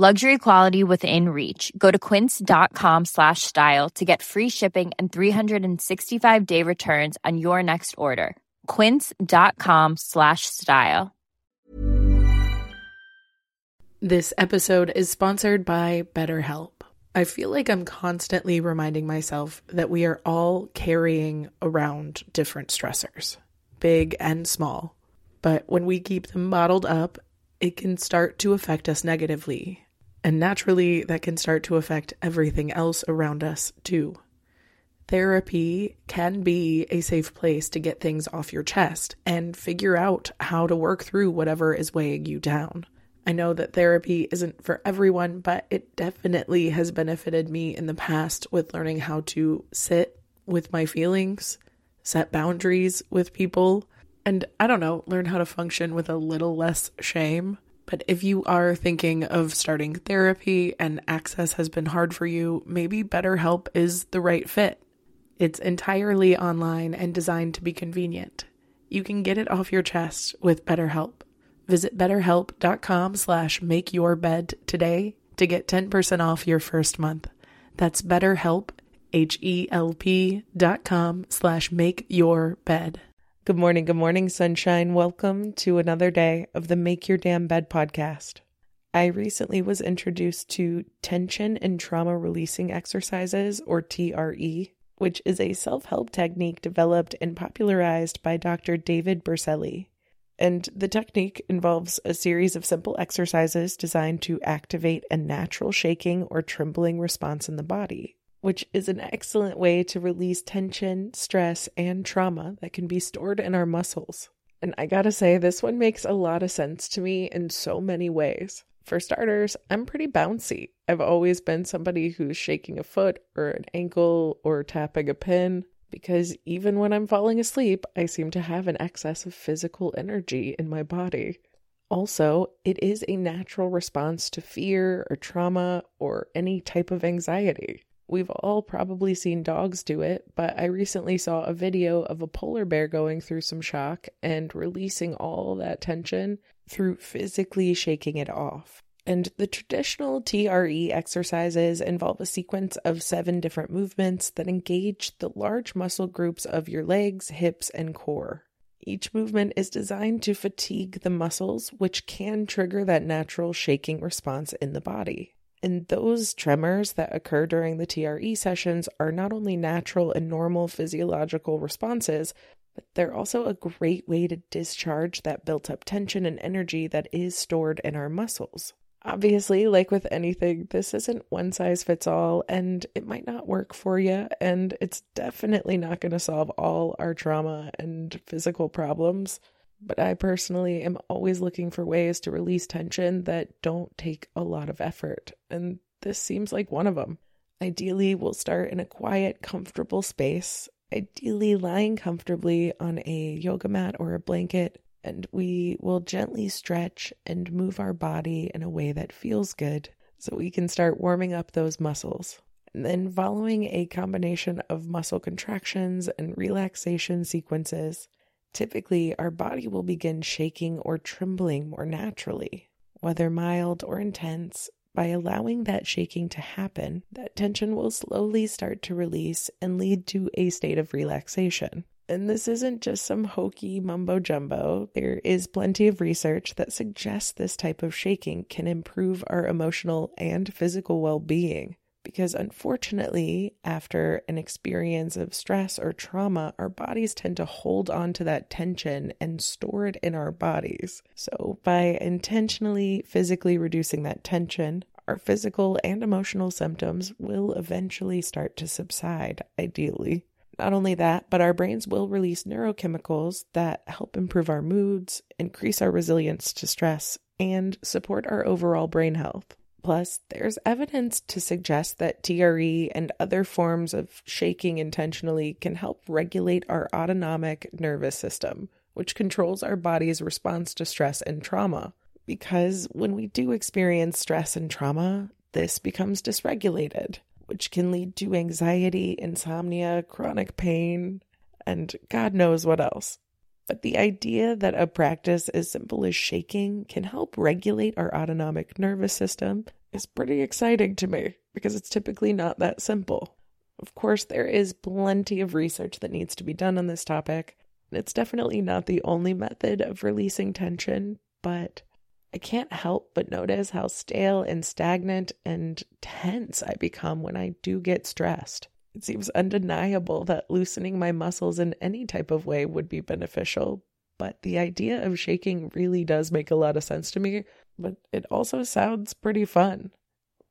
Luxury quality within reach. Go to quince.com slash style to get free shipping and 365 day returns on your next order. Quince.com slash style. This episode is sponsored by BetterHelp. I feel like I'm constantly reminding myself that we are all carrying around different stressors, big and small. But when we keep them bottled up, it can start to affect us negatively. And naturally, that can start to affect everything else around us too. Therapy can be a safe place to get things off your chest and figure out how to work through whatever is weighing you down. I know that therapy isn't for everyone, but it definitely has benefited me in the past with learning how to sit with my feelings, set boundaries with people, and I don't know, learn how to function with a little less shame. But if you are thinking of starting therapy and access has been hard for you, maybe BetterHelp is the right fit. It's entirely online and designed to be convenient. You can get it off your chest with BetterHelp. Visit betterhelp.com slash makeyourbed today to get 10% off your first month. That's betterhelp, H-E-L-P dot com slash make your bed. Good morning, good morning, sunshine. Welcome to another day of the Make Your Damn Bed podcast. I recently was introduced to tension and trauma releasing exercises, or TRE, which is a self help technique developed and popularized by Dr. David Berceli. And the technique involves a series of simple exercises designed to activate a natural shaking or trembling response in the body, which is an excellent way to release tension, stress, and trauma that can be stored in our muscles. And I gotta say, this one makes a lot of sense to me in so many ways. For starters, I'm pretty bouncy. I've always been somebody who's shaking a foot or an ankle or tapping a pin because even when I'm falling asleep, I seem to have an excess of physical energy in my body. Also, it is a natural response to fear or trauma or any type of anxiety. We've all probably seen dogs do it, but I recently saw a video of a polar bear going through some shock and releasing all that tension through physically shaking it off. And the traditional TRE exercises involve a sequence of seven different movements that engage the large muscle groups of your legs, hips, and core. Each movement is designed to fatigue the muscles, which can trigger that natural shaking response in the body. And those tremors that occur during the TRE sessions are not only natural and normal physiological responses, but they're also a great way to discharge that built up tension and energy that is stored in our muscles. Obviously, like with anything, this isn't one size fits all, and it might not work for you, and it's definitely not going to solve all our trauma and physical problems. But I personally am always looking for ways to release tension that don't take a lot of effort, and this seems like one of them. Ideally, we'll start in a quiet, comfortable space, ideally lying comfortably on a yoga mat or a blanket and we will gently stretch and move our body in a way that feels good so we can start warming up those muscles. And then, following a combination of muscle contractions and relaxation sequences, typically our body will begin shaking or trembling more naturally, whether mild or intense. By allowing that shaking to happen, that tension will slowly start to release and lead to a state of relaxation. And this isn't just some hokey mumbo jumbo. There is plenty of research that suggests this type of shaking can improve our emotional and physical well being. Because unfortunately, after an experience of stress or trauma, our bodies tend to hold on to that tension and store it in our bodies. So, by intentionally physically reducing that tension, our physical and emotional symptoms will eventually start to subside, ideally. Not only that, but our brains will release neurochemicals that help improve our moods, increase our resilience to stress, and support our overall brain health. Plus, there's evidence to suggest that TRE and other forms of shaking intentionally can help regulate our autonomic nervous system, which controls our body's response to stress and trauma. Because when we do experience stress and trauma, this becomes dysregulated, which can lead to anxiety, insomnia, chronic pain, and God knows what else. But the idea that a practice as simple as shaking can help regulate our autonomic nervous system is pretty exciting to me because it's typically not that simple. Of course, there is plenty of research that needs to be done on this topic. It's definitely not the only method of releasing tension, but I can't help but notice how stale and stagnant and tense I become when I do get stressed. It seems undeniable that loosening my muscles in any type of way would be beneficial, but the idea of shaking really does make a lot of sense to me, but it also sounds pretty fun.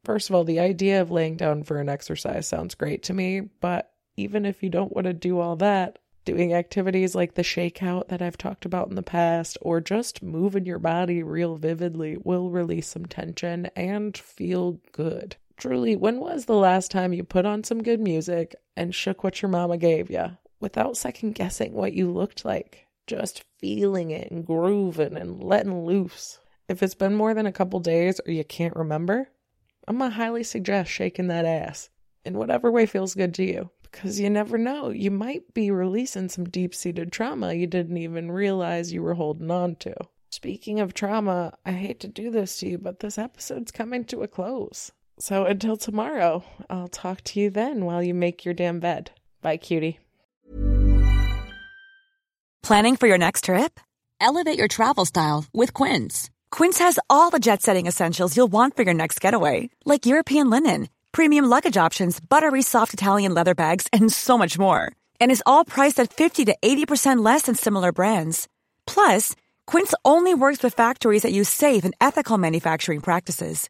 First of all, the idea of laying down for an exercise sounds great to me, but even if you don't want to do all that, doing activities like the shakeout that I've talked about in the past, or just moving your body real vividly will release some tension and feel good. Truly, when was the last time you put on some good music and shook what your mama gave you without second guessing what you looked like? Just feeling it and grooving and letting loose. If it's been more than a couple days or you can't remember, I'm gonna highly suggest shaking that ass in whatever way feels good to you because you never know. You might be releasing some deep seated trauma you didn't even realize you were holding on to. Speaking of trauma, I hate to do this to you, but this episode's coming to a close. So until tomorrow, I'll talk to you then while you make your damn bed. Bye, cutie. Planning for your next trip? Elevate your travel style with Quince. Quince has all the jet setting essentials you'll want for your next getaway, like European linen, premium luggage options, buttery soft Italian leather bags, and so much more. And is all priced at 50 to 80% less than similar brands. Plus, Quince only works with factories that use safe and ethical manufacturing practices.